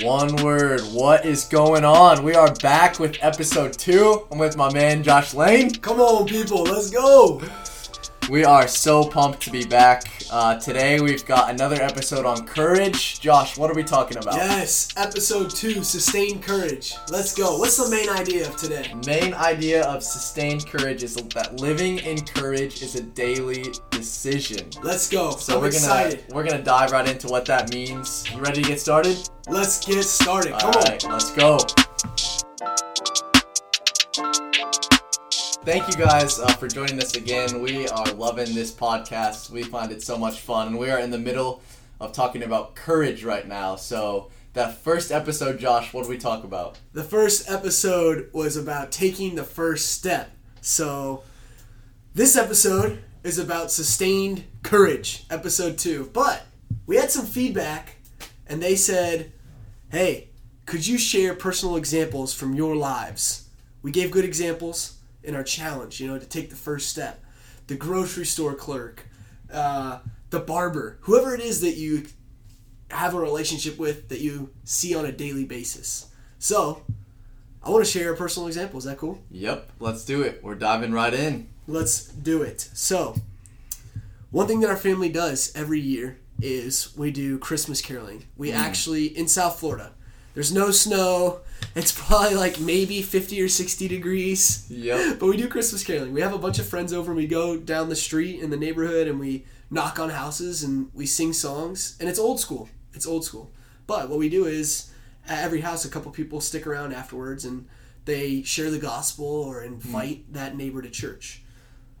One word. What is going on? We are back with episode two. I'm with my man Josh Lane. Come on, people, let's go. We are so pumped to be back. Uh, today we've got another episode on courage. Josh, what are we talking about? Yes, episode two, sustained courage. Let's go. What's the main idea of today? Main idea of sustained courage is that living in courage is a daily decision. Let's go. So I'm we're excited. gonna we're gonna dive right into what that means. You ready to get started? Let's get started. Come All on. let's go. Thank you guys uh, for joining us again. We are loving this podcast. We find it so much fun, and we are in the middle of talking about courage right now. So that first episode, Josh, what did we talk about? The first episode was about taking the first step. So this episode is about sustained courage, episode two. But we had some feedback, and they said, hey, could you share personal examples from your lives? We gave good examples in our challenge, you know, to take the first step. The grocery store clerk, uh, the barber, whoever it is that you have a relationship with that you see on a daily basis. So, I want to share a personal example. Is that cool? Yep, let's do it. We're diving right in. Let's do it. So, one thing that our family does every year is we do Christmas caroling. We actually, in South Florida, there's no snow. It's probably like maybe 50 or 60 degrees. Yep. But we do Christmas caroling. We have a bunch of friends over and we go down the street in the neighborhood and we knock on houses and we sing songs. And it's old school. It's old school. But what we do is at every house, a couple people stick around afterwards and they share the gospel or invite hmm. that neighbor to church.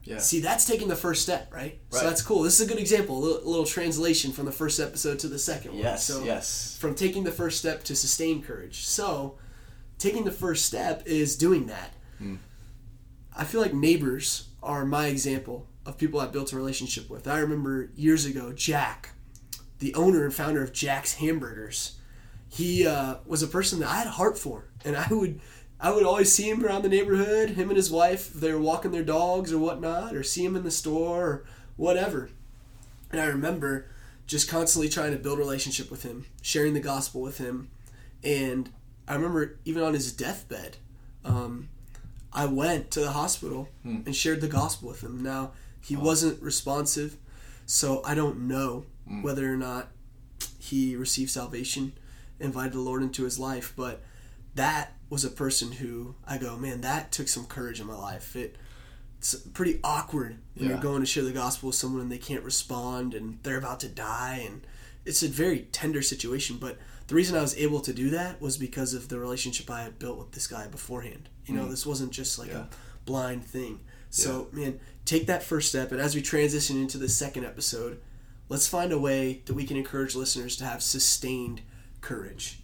Yeah. See, that's taking the first step, right? So that's cool. This is a good example, a little, a little translation from the first episode to the second one. Yes. So yes. from taking the first step to sustain courage. So, taking the first step is doing that. I feel like neighbors are my example of people I built a relationship with. I remember years ago, Jack, the owner and founder of Jack's Hamburgers, he uh, was a person that I had a heart for, and I would. I would always see him around the neighborhood, him and his wife, they were walking their dogs or whatnot, or see him in the store or whatever. And I remember just constantly trying to build a relationship with him, sharing the gospel with him. And I remember even on his deathbed, um, I went to the hospital and shared the gospel with him. Now, he wasn't responsive, so I don't know whether or not he received salvation, invited the Lord into his life, but that was a person who I go, man, that took some courage in my life. It it's pretty awkward when Yeah. you're going to share the gospel with someone and they can't respond and they're about to die and it's a very tender situation but the reason i was able to do that was because of the relationship i had built with this guy beforehand you know mm. this wasn't just like Yeah. a blind thing so man take that first step and as we transition into the second episode let's find a way that we can encourage listeners to have sustained courage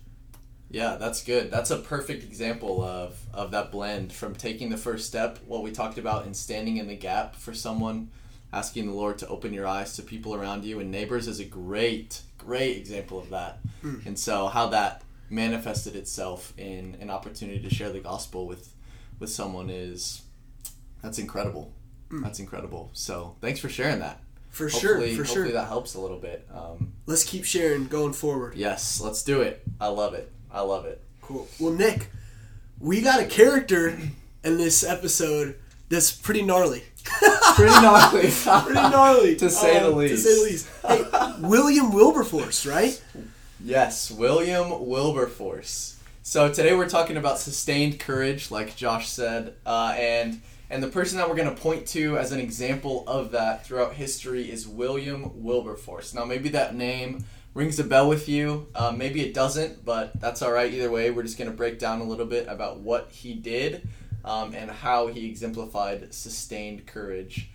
Yeah, that's good. That's a perfect example of, of that blend from taking the first step, what we talked about, and standing in the gap for someone, asking the Lord to open your eyes to people around you. And neighbors is a great, great example of that. And so, how that manifested itself in an opportunity to share the gospel with, with someone is that's incredible. That's incredible. So, thanks for sharing that. for sure for hopefully sure that helps a little bit. Um, let's keep sharing going forward yes, let's do it. I love it. I love it. Cool. Well, Nick, we got a character in this episode that's pretty gnarly. Pretty gnarly. pretty gnarly, To say the um, least. To say the least. Hey, William Wilberforce, right? Yes, William Wilberforce. So today we're talking about sustained courage, like Josh said, uh, and and the person that we're going to point to as an example of that throughout history is William Wilberforce. Now maybe that name rings a bell with you, uh, maybe it doesn't, but that's all right. Either way, we're just going to break down a little bit about what he did um, and how he exemplified sustained courage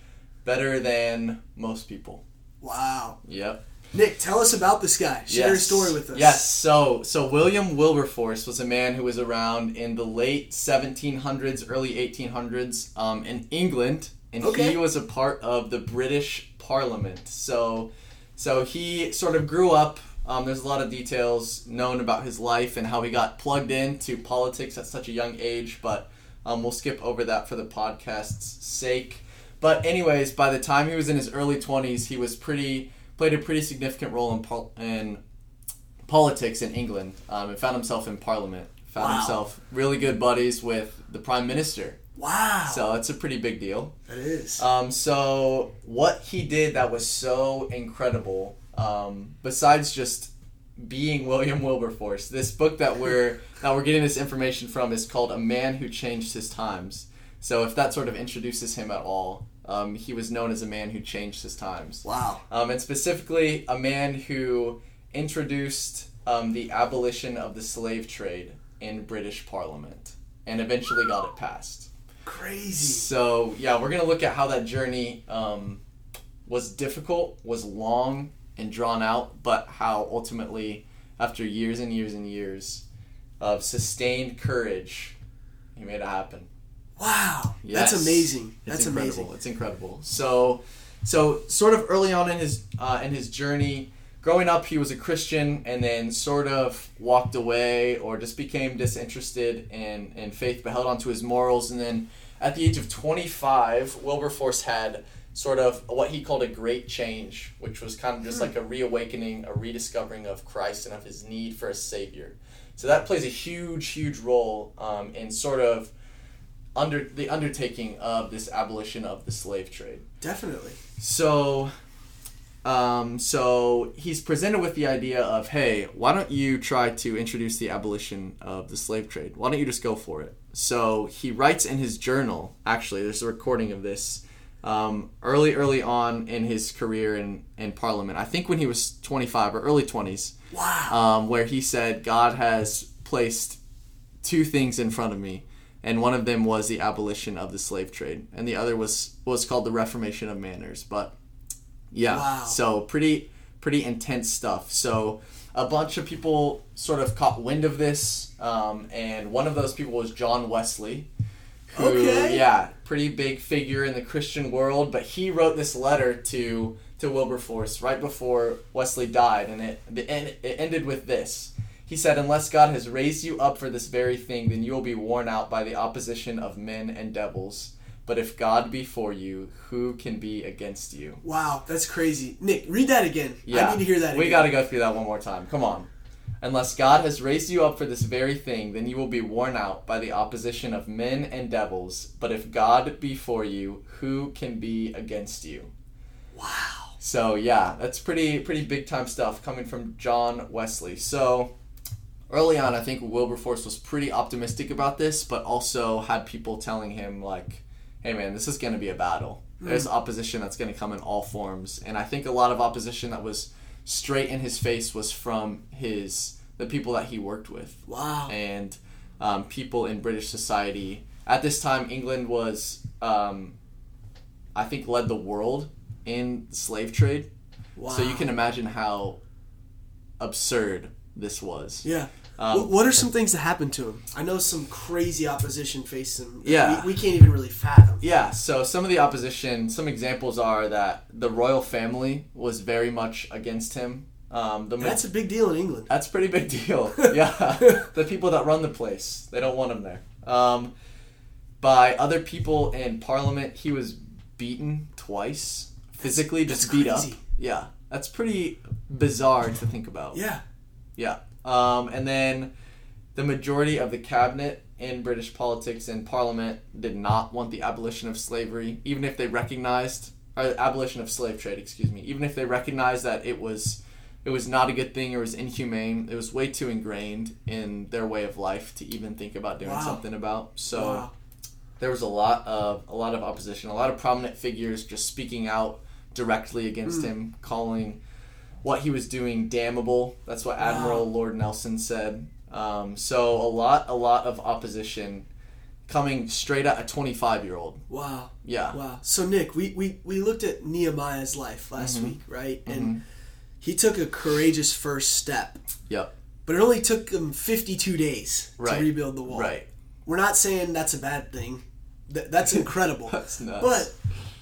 better than most people. Wow. Yep. Nick, tell us about this guy. Share his story with us. Yes. So, so William Wilberforce was a man who was around in the late 1700s, early 1800s, um, in England, and Okay. he was a part of the British Parliament. So, so he sort of grew up. Um, there's a lot of details known about his life and how he got plugged into politics at such a young age, but um, we'll skip over that for the podcast's sake. But anyways, by the time he was in his early 20s, he was pretty played a pretty significant role in pol- in politics in England, um, and found himself in Parliament. Found Wow. himself really good buddies with the Prime Minister. Wow. So it's a pretty big deal. It is. Um, so what he did that was so incredible, um, besides just being William Wilberforce, this book that we're that we're getting this information from is called "A Man Who Changed His Times." So if that sort of introduces him at all, um, he was known as a man who changed his times, wow. um, and specifically a man who introduced um, the abolition of the slave trade in British Parliament and eventually got it passed. Crazy. So yeah, we're gonna look at how that journey um, was difficult, was long and drawn out, but how ultimately, after years and years and years of sustained courage, he made it happen. Wow. Yes. That's amazing. It's That's incredible. amazing. It's incredible. So, so sort of early on in his uh, in his journey, growing up, he was a Christian, and then sort of walked away or just became disinterested in in faith, but held onto his morals. And then, at the age of 25, Wilberforce had sort of what he called a great change, which was kind of just like a reawakening, a rediscovering of Christ and of his need for a savior. So that plays a huge, huge role um, in sort of under the undertaking of this abolition of the slave trade. Definitely. So, um, so he's presented with the idea of, hey, why don't you try to introduce the abolition of the slave trade? Why don't you just go for it? So he writes in his journal. Actually, there's a recording of this. Um, early, early on in his career in, in Parliament, I think when he was 25 or early 20s, Wow. um, where he said, God has placed two things in front of me, and one of them was the abolition of the slave trade, and the other was was called the Reformation of Manners. But yeah, Wow. so pretty pretty intense stuff. So a bunch of people sort of caught wind of this, um, and one of those people was John Wesley. Who, Okay. Yeah, pretty big figure in the Christian world, but he wrote this letter to to Wilberforce right before Wesley died, and it the end it ended with this. He said, "Unless God has raised you up for this very thing, then you will be worn out by the opposition of men and devils. But if God be for you, who can be against you?" wow. That's crazy. Nick, read that again. Yeah, I need to hear that We again. got to go through that one more time. Come on. Unless God has raised you up for this very thing, then you will be worn out by the opposition of men and devils. But if God be for you, who can be against you? Wow. So yeah, that's pretty pretty big time stuff coming from John Wesley. So early on, I think Wilberforce was pretty optimistic about this, but also had people telling him like, "Hey man, this is going to be a battle. There's opposition that's going to come in all forms." And I think a lot of opposition that was straight in his face was from his the people that he worked with Wow. and um, people in British society. At this time, England was, um, I think, led the world in slave trade. Wow. So you can imagine how absurd this was. Yeah. Um, Wh- what are some things that happened to him? I know some crazy opposition faced him. Yeah. We, we can't even really fathom. Yeah, so some of the opposition, some examples are that the royal family was very much against him. Um, the That's a big deal in England. That's a pretty big deal. yeah, the people that run the place, they don't want him there. Um, by other people in Parliament, he was beaten twice, physically, just that's beat up. Yeah, that's pretty bizarre to think about. Yeah. Yeah. Um, and then the majority of the cabinet in British politics and Parliament did not want the abolition of slavery, even if they recognized or abolition of slave trade, excuse me, even if they recognized that it was it was not a good thing it was inhumane. It was way too ingrained in their way of life to even think about doing Wow. something about. So Wow. there was a lot of a lot of opposition, a lot of prominent figures just speaking out directly against Hmm. him, calling what he was doing damnable. That's what Admiral Lord Nelson said. Um, so a lot, a lot of opposition coming straight at a 25 year old. Wow. Yeah. Wow. So Nick, we, we, we looked at Nehemiah's life last Mm-hmm. week, right? And he took a courageous first step, Yep. but it only took him 52 days Right. to rebuild the wall. Right. We're not saying that's a bad thing. Th- that's incredible. That's nuts. But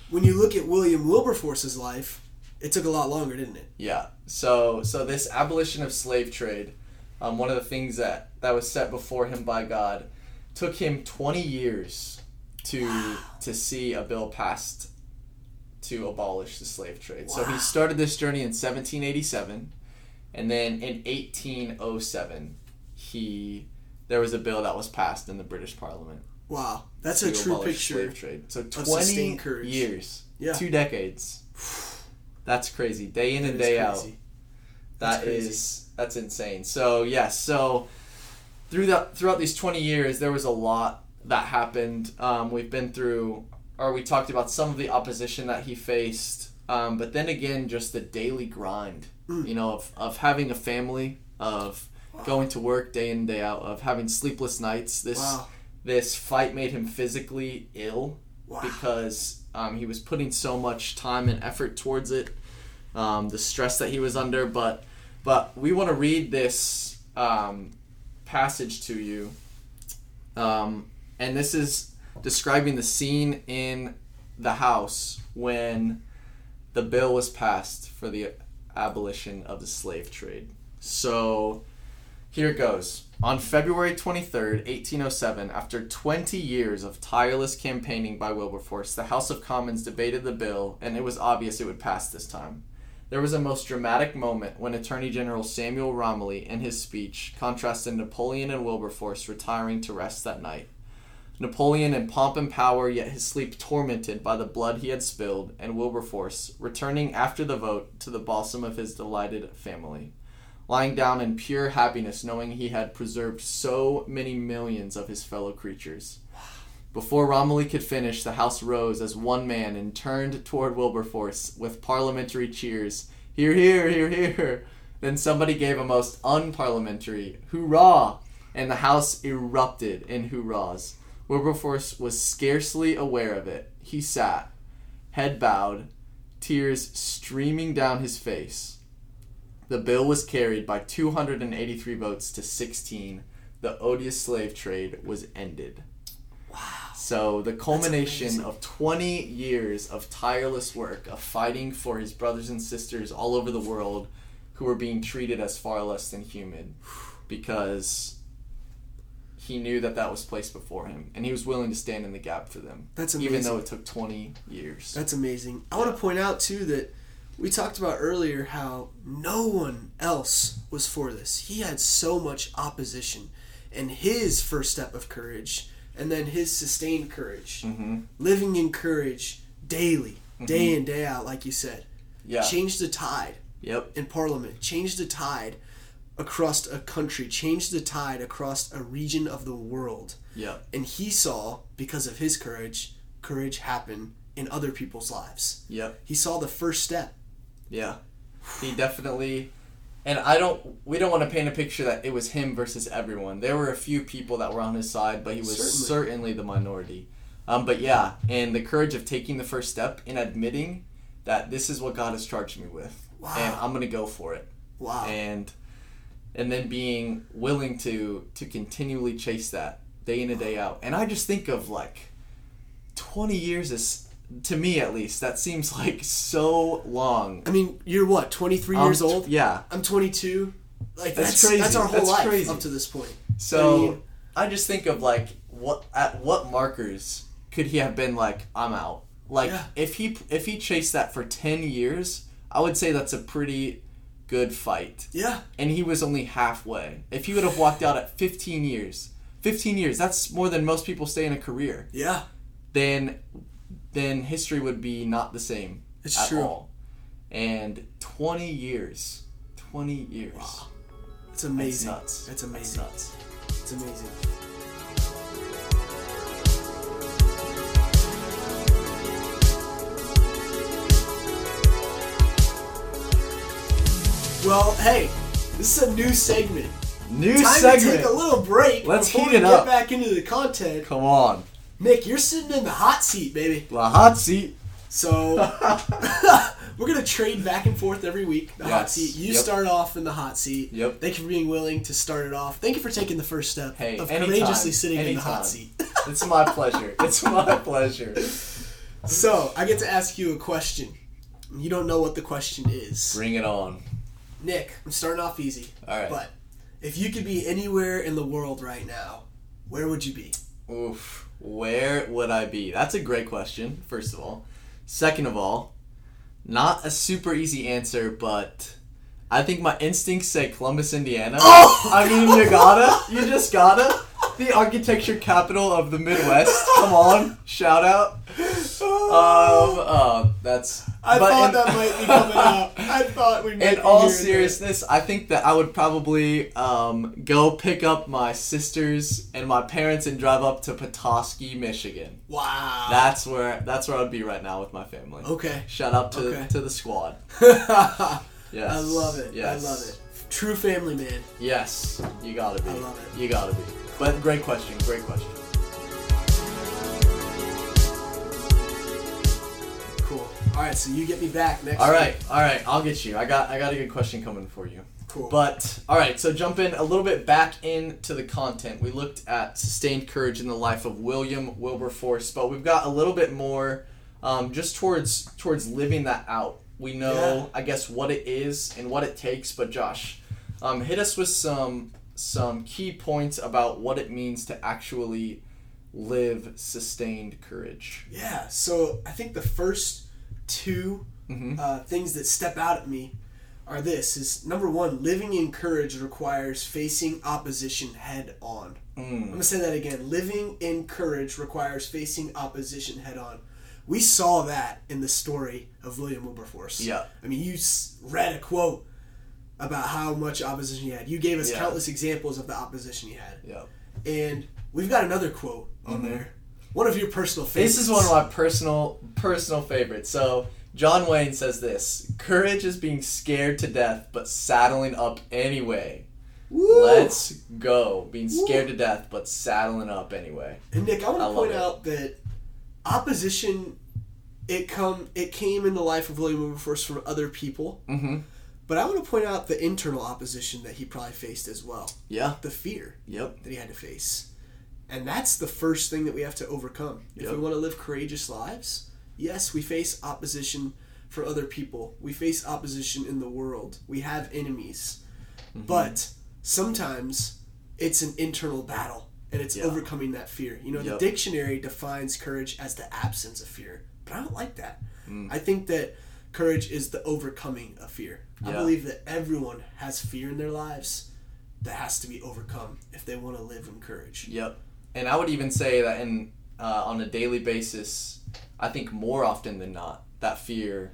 when you look at William Wilberforce's life, it took a lot longer, didn't it? Yeah. So so this abolition of slave trade, um, one of the things that that was set before him by God, took him 20 years to to see a bill passed to abolish the slave trade. So he started this journey in 1787, and then in 1807, he there was a bill that was passed in the British Parliament Wow, that's a true picture. slave trade. So 20 sustained years, Yeah. two decades. That's crazy. Day in That and day out. That That's crazy. is that's insane. So yes, so through that throughout these twenty years, there was a lot that happened. Um, we've been through, or we talked about some of the opposition that he faced, um, but then again, just the daily grind. Mm. You know, of of having a family, of going to work day in and day out, of having sleepless nights. This Wow. this fight made him physically ill Wow. because um, he was putting so much time and effort towards it. Um, the stress that he was under, but but we want to read this um, passage to you, um, and this is describing the scene in the house when the bill was passed for the abolition of the slave trade. So here it goes. On February 23rd, 1807, after 20 years of tireless campaigning by Wilberforce, the House of Commons debated the bill, and it was obvious it would pass this time. There was a most dramatic moment when Attorney General Samuel Romilly, in his speech, contrasted Napoleon and Wilberforce retiring to rest that night. Napoleon in pomp and power, yet his sleep tormented by the blood he had spilled, and Wilberforce returning after the vote to the bosom of his delighted family lying down in pure happiness, knowing he had preserved so many millions of his fellow creatures. Before Romilly could finish, the House rose as one man and turned toward Wilberforce with parliamentary cheers. Hear, hear, hear, hear. Then somebody gave a most unparliamentary hurrah, and the House erupted in hurrahs. Wilberforce was scarcely aware of it. He sat, head bowed, tears streaming down his face. The bill was carried by 283 votes to 16. The odious slave trade was ended. Wow. So the culmination of 20 years of tireless work, of fighting for his brothers and sisters all over the world who were being treated as far less than human because he knew that that was placed before him and he was willing to stand in the gap for them That's amazing. even though it took 20 years. That's amazing. I want to point out too that we talked about earlier how no one else was for this. He had so much opposition, and his first step of courage, and then his sustained courage, Mhm. living in courage daily, day in day out, like you said, Yeah. changed the tide Yep. in Parliament, changed the tide across a country, changed the tide across a region of the world. And he saw, because of his courage, courage happen in other people's lives. Yep. He saw the first step. Yeah. He definitely and I don't we don't want to paint a picture that it was him versus everyone. There were a few people that were on his side, but he was Certainly. certainly, the minority. Um, but yeah, and the courage of taking the first step and admitting that this is what God has charged me with. Wow. And I'm gonna go for it. Wow. And and then being willing to to continually chase that day in and day out. And I just think of like twenty years is to me at least, that seems like so long. I mean, you're what, 23 Um, years old? Yeah. I'm 22. Like That's that's crazy. That's our whole That's life crazy. up to this point. So I mean- I just think of like what at what markers could he have been like I'm out. Like Yeah. if he if he chased that for 10 years, I would say that's a pretty good fight. Yeah. And he was only halfway. If he would have walked out at 15 years, 15 years, that's more than most people stay in a career. Yeah. Then then history would be not the same It's at true. all. And 20 years. 20 years. Wow. It's amazing. That's nuts. That's amazing. That's nuts. It's amazing. Well, hey, this is a new segment. New Time segment. to take a little break. Let's before heat we it get up. back into the content. Come on. Nick, you're sitting in the hot seat, baby. The hot seat. So we're gonna trade back and forth every week. The hot seat. You Yep. start off in the hot seat. Yep. Thank you for being willing to start it off. Thank you for taking the first step Hey, of anytime, courageously sitting in the hot seat. It's my pleasure. It's my pleasure. so I get to ask you a question. You don't know what the question is. Bring it on. Nick, I'm starting off easy. All right. But if you could be anywhere in the world right now, where would you be? Oof. Where would I be? That's a great question, first of all. Second of all, not a super easy answer, but I think my instincts say Columbus, Indiana. Oh! I mean, you gotta. You just gotta. The architecture capital of the Midwest. Come on, shout out. Um, uh, that's. I thought in- that might be coming out. I thought we. In all seriousness, I think that I would probably um, go pick up my sisters and my parents and drive up to Petoskey, Michigan. Wow. That's where that's where I'd be right now with my family. okay. Shout out to Okay. to the squad. Yes. I love it. Yes. I love it. True family man. Yes, you gotta be. I love it. You gotta be. But great question. Great question. Cool. All right, so you get me back next. All right, week. all right, I'll get you. I got I got a good question coming for you. Cool. But all right, so jump in a little bit back into the content. We looked at sustained courage in the life of William Wilberforce, but we've got a little bit more um, just towards towards living that out. We know, Yeah. I guess, what it is and what it takes. But Josh, um, hit us with some some key points about what it means to actually live sustained courage. Yeah. So I think the first two Mhm. uh, things that step out at me are this: is number one, living in courage requires facing opposition head on. I'm Mm. gonna say that again. Living in courage requires facing opposition head on. We saw that in the story of William Wilberforce. Yeah. I mean, you read a quote about how much opposition he had. You gave us Yeah. countless examples of the opposition he had. Yeah. And we've got another quote on Mhm. there. One of your personal favorites. This is one of my personal personal favorites. So John Wayne says this: "Courage is being scared to death, but saddling up anyway." Woo! Let's go. Being Woo. scared to death, but saddling up anyway. And Nick, I want to point out that opposition it come it came in the life of William Wilberforce from other people, Mm-hmm. But I want to point out the internal opposition that he probably faced as well. Yeah. The fear Yep. that he had to face. And that's the first thing that we have to overcome. If we want to live courageous lives, yes, we face opposition for other people. We face opposition in the world. We have enemies. Mm-hmm. But sometimes it's an internal battle and it's Yeah. overcoming that fear. You know, Yep. the dictionary defines courage as the absence of fear, but I don't like that. Mm. I think that courage is the overcoming of fear. I believe that everyone has fear in their lives that has to be overcome if they want to live in courage. Yep. And I would even say that in uh, on a daily basis, I think more often than not, that fear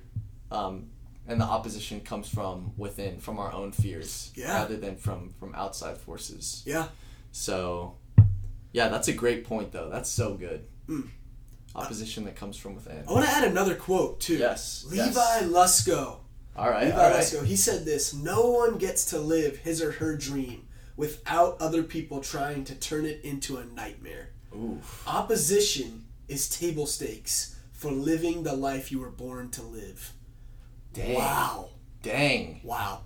um, and the opposition comes from within, from our own fears, Yeah. rather than from from outside forces. Yeah. So, yeah, that's a great point, though. That's so good. Mm. Opposition that comes from within. I want to add another quote too. Yes. Levi yes. Lusko. All right. Levi all right. Lusko. He said this: "No one gets to live his or her dream without other people trying to turn it into a nightmare. Oof. Opposition is table stakes for living the life you were born to live." Dang. Wow. Dang. Wow.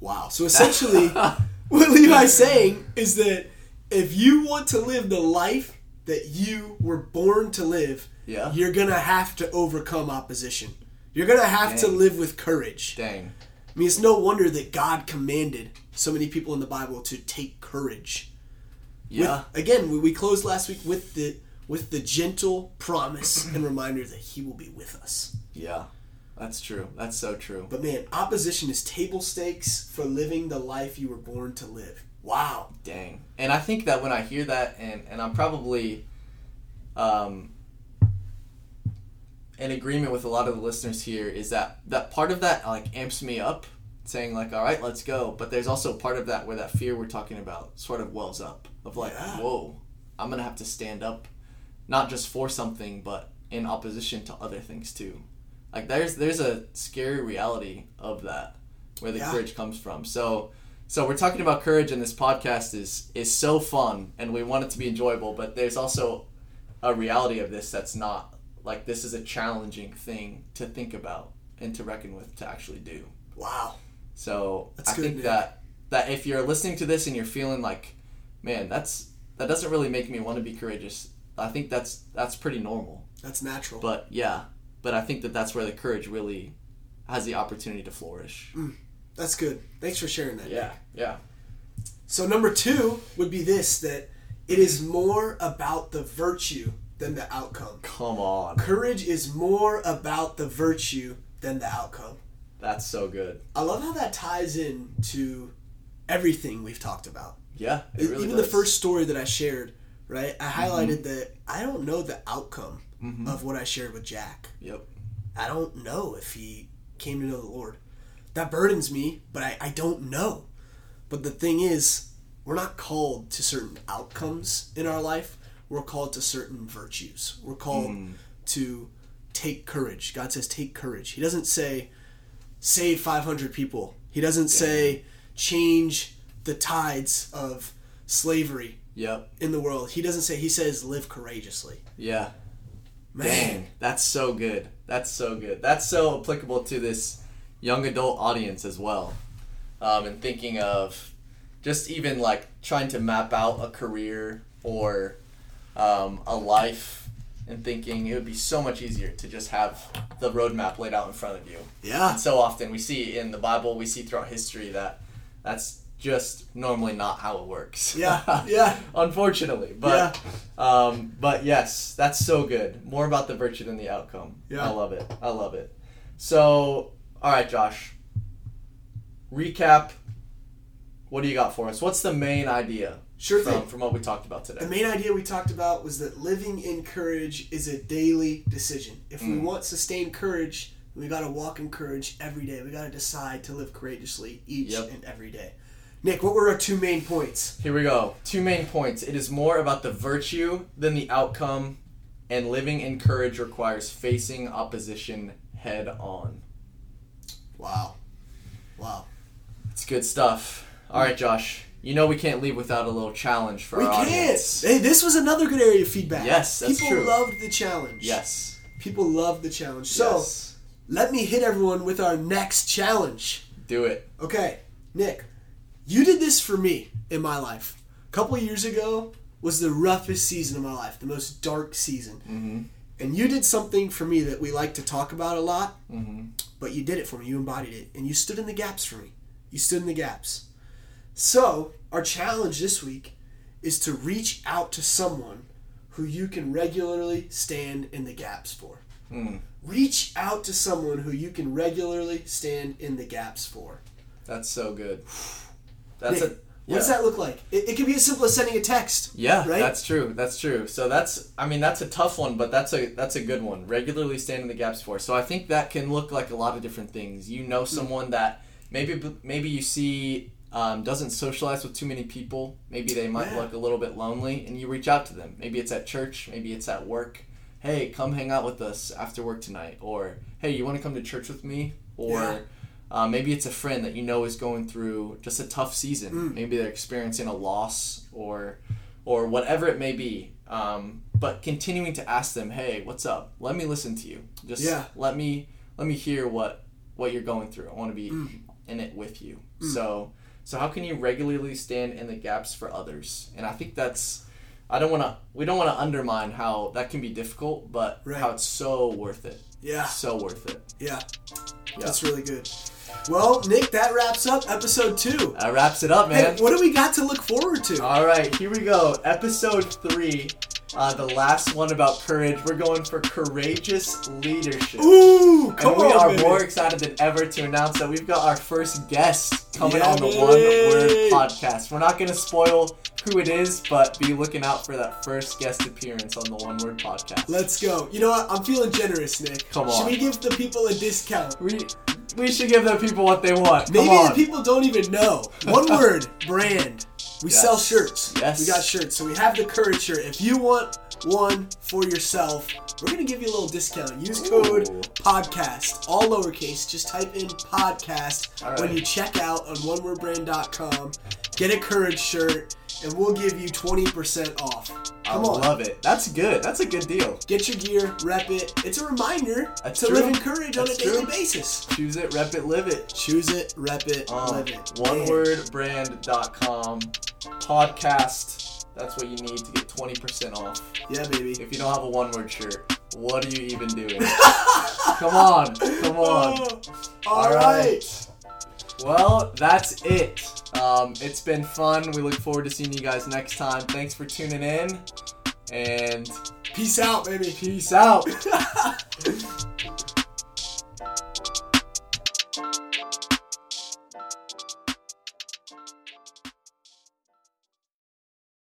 Wow. So essentially, what Levi's saying is that if you want to live the life that you were born to live, Yeah. you're going to have to overcome opposition. You're going to have to live with courage. Dang. I mean, it's no wonder that God commanded so many people in the Bible to take courage. With- Yeah. again, we, we closed last week with the with the gentle promise and reminder that He will be with us. Yeah. That's true. That's so true. But man, opposition is table stakes for living the life you were born to live. Wow. Dang. And I think that when I hear that, and, and I'm probably um, in agreement with a lot of the listeners here, is that that part of that like amps me up, saying like, all right, let's go. But there's also part of that where that fear we're talking about sort of wells up of like, Yeah. whoa, I'm gonna have to stand up, not just for something, but in opposition to other things too. Like there's there's a scary reality of that where the Yeah. courage comes from. So so we're talking about courage and this podcast is is so fun and we want it to be enjoyable, but there's also a reality of this that's not like this is a challenging thing to think about and to reckon with to actually do. Wow. So That's I good, think Nick. that that if you're listening to this and you're feeling like, man, that's that doesn't really make me want to be courageous. I think that's that's pretty normal. That's natural. But yeah, but I think that that's where the courage really has the opportunity to flourish. Mm. That's good. Thanks for sharing that. Nick. yeah. So number two would be this that it is more about the virtue than the outcome. Come on. Courage is more about the virtue than the outcome. That's so good. I love how that ties in to everything we've talked about. Yeah, really Even does. the first story that I shared, right? I Mm-hmm. highlighted that I don't know the outcome of what I shared with Jack. Yep. I don't know if he came to know the Lord. That burdens me, but I, I don't know. But the thing is, we're not called to certain outcomes in our life. We're called to certain virtues. We're called Hmm. to take courage. God says, take courage. He doesn't say, save 500 people. He doesn't say, change the tides of slavery Yep. in the world. He doesn't say, he says, live courageously. Yeah. Man. Dang, that's so good. That's so good. That's so applicable to this young adult audience as well. Um, and thinking of just even like trying to map out a career or um, a life and thinking it would be so much easier to just have the roadmap laid out in front of you. Yeah. And so often we see in the Bible, we see throughout history that that's just normally not how it works. Yeah. Yeah. Unfortunately, but um, but yes, that's so good. More about the virtue than the outcome. Yeah. I love it. I love it. So, all right, Josh. Recap. What do you got for us? What's the main idea Sure from, thing. from what we talked about today? The main idea we talked about was that living in courage is a daily decision. If we mm. want sustained courage, we got to walk in courage every day. We got to decide to live courageously each Yep. and every day. Nick, what were our two main points? Here we go. Two main points. It is more about the virtue than the outcome, and living in courage requires facing opposition head on. Wow. Wow. It's good stuff. All right, Josh. You know we can't leave without a little challenge for us. We our can't. audience. Hey, this was another good area of feedback. Yes, that's People true. loved the challenge. Yes. People loved the challenge. So, yes. let me hit everyone with our next challenge. Do it. Okay, Nick, you did this for me in my life. A couple years ago was the roughest season of my life, the most dark season. Mm-hmm. And you did something for me that we like to talk about a lot, Mm-hmm. But you did it for me. You embodied it. And you stood in the gaps for me. You stood in the gaps. So, our challenge this week is to reach out to someone who you can regularly stand in the gaps for. Mm. Reach out to someone who you can regularly stand in the gaps for. That's so good. That's Nick, a. What does that look like? It, it could be as simple as sending a text. Yeah, right? that's true. That's true. So that's I mean that's a tough one, but that's a that's a good one. Regularly stand in the gaps for. So I think that can look like a lot of different things. You know someone that maybe maybe you see um, doesn't socialize with too many people. Maybe they might Yeah. look a little bit lonely, and you reach out to them. Maybe it's at church. Maybe it's at work. Hey, come hang out with us after work tonight. Or hey, you want to come to church with me? Or Yeah. Uh, maybe it's a friend that you know is going through just a tough season. Mm. Maybe they're experiencing a loss or or whatever it may be. Um, but continuing to ask them, hey, what's up? Let me listen to you. Just Yeah. let me let me hear what what you're going through. I want to be Mm. in it with you. So so how can you regularly stand in the gaps for others? And I think that's I don't want to we don't want to undermine how that can be difficult, but Right. how it's so worth it. Yeah, So worth it. yeah. Yeah. That's really good. Well, Nick, that wraps up episode two. That wraps it up, man. Hey, what do we got to look forward to? All right, here we go. Episode three, uh, the last one about courage. We're going for courageous leadership. Ooh, come and we on, are baby. more excited than ever to announce that we've got our first guest coming on the. One Word podcast. We're not going to spoil who it is, but be looking out for that first guest appearance on the One Word podcast. Let's go. You know what? I'm feeling generous, Nick. Come on. Should we give the people a discount? we we should give the people what they want. Come Maybe on. the people don't even know. One word, brand. We Yes. sell shirts. Yes. We got shirts. So we have the Courage shirt. If you want one for yourself, we're going to give you a little discount. Use code Ooh. podcast, all lowercase. Just type in podcast All when you check out on onewordbrand.com. Get a Courage shirt, and we'll give you 20% off. I Come on. love it. That's good. That's a good deal. Get your gear, rep it. It's a reminder That's to true. live in courage on a That's daily true. basis. Choose it, rep it, live it. Choose it, rep it, Um, live it. Onewordbrand.com podcast. That's what you need to get 20% off. Yeah, baby. If you don't have a one word shirt, what are you even doing? come on, come on. All right. Well, that's it. Um, it's been fun. We look forward to seeing you guys next time. Thanks for tuning in. And Peace out, baby. Peace out.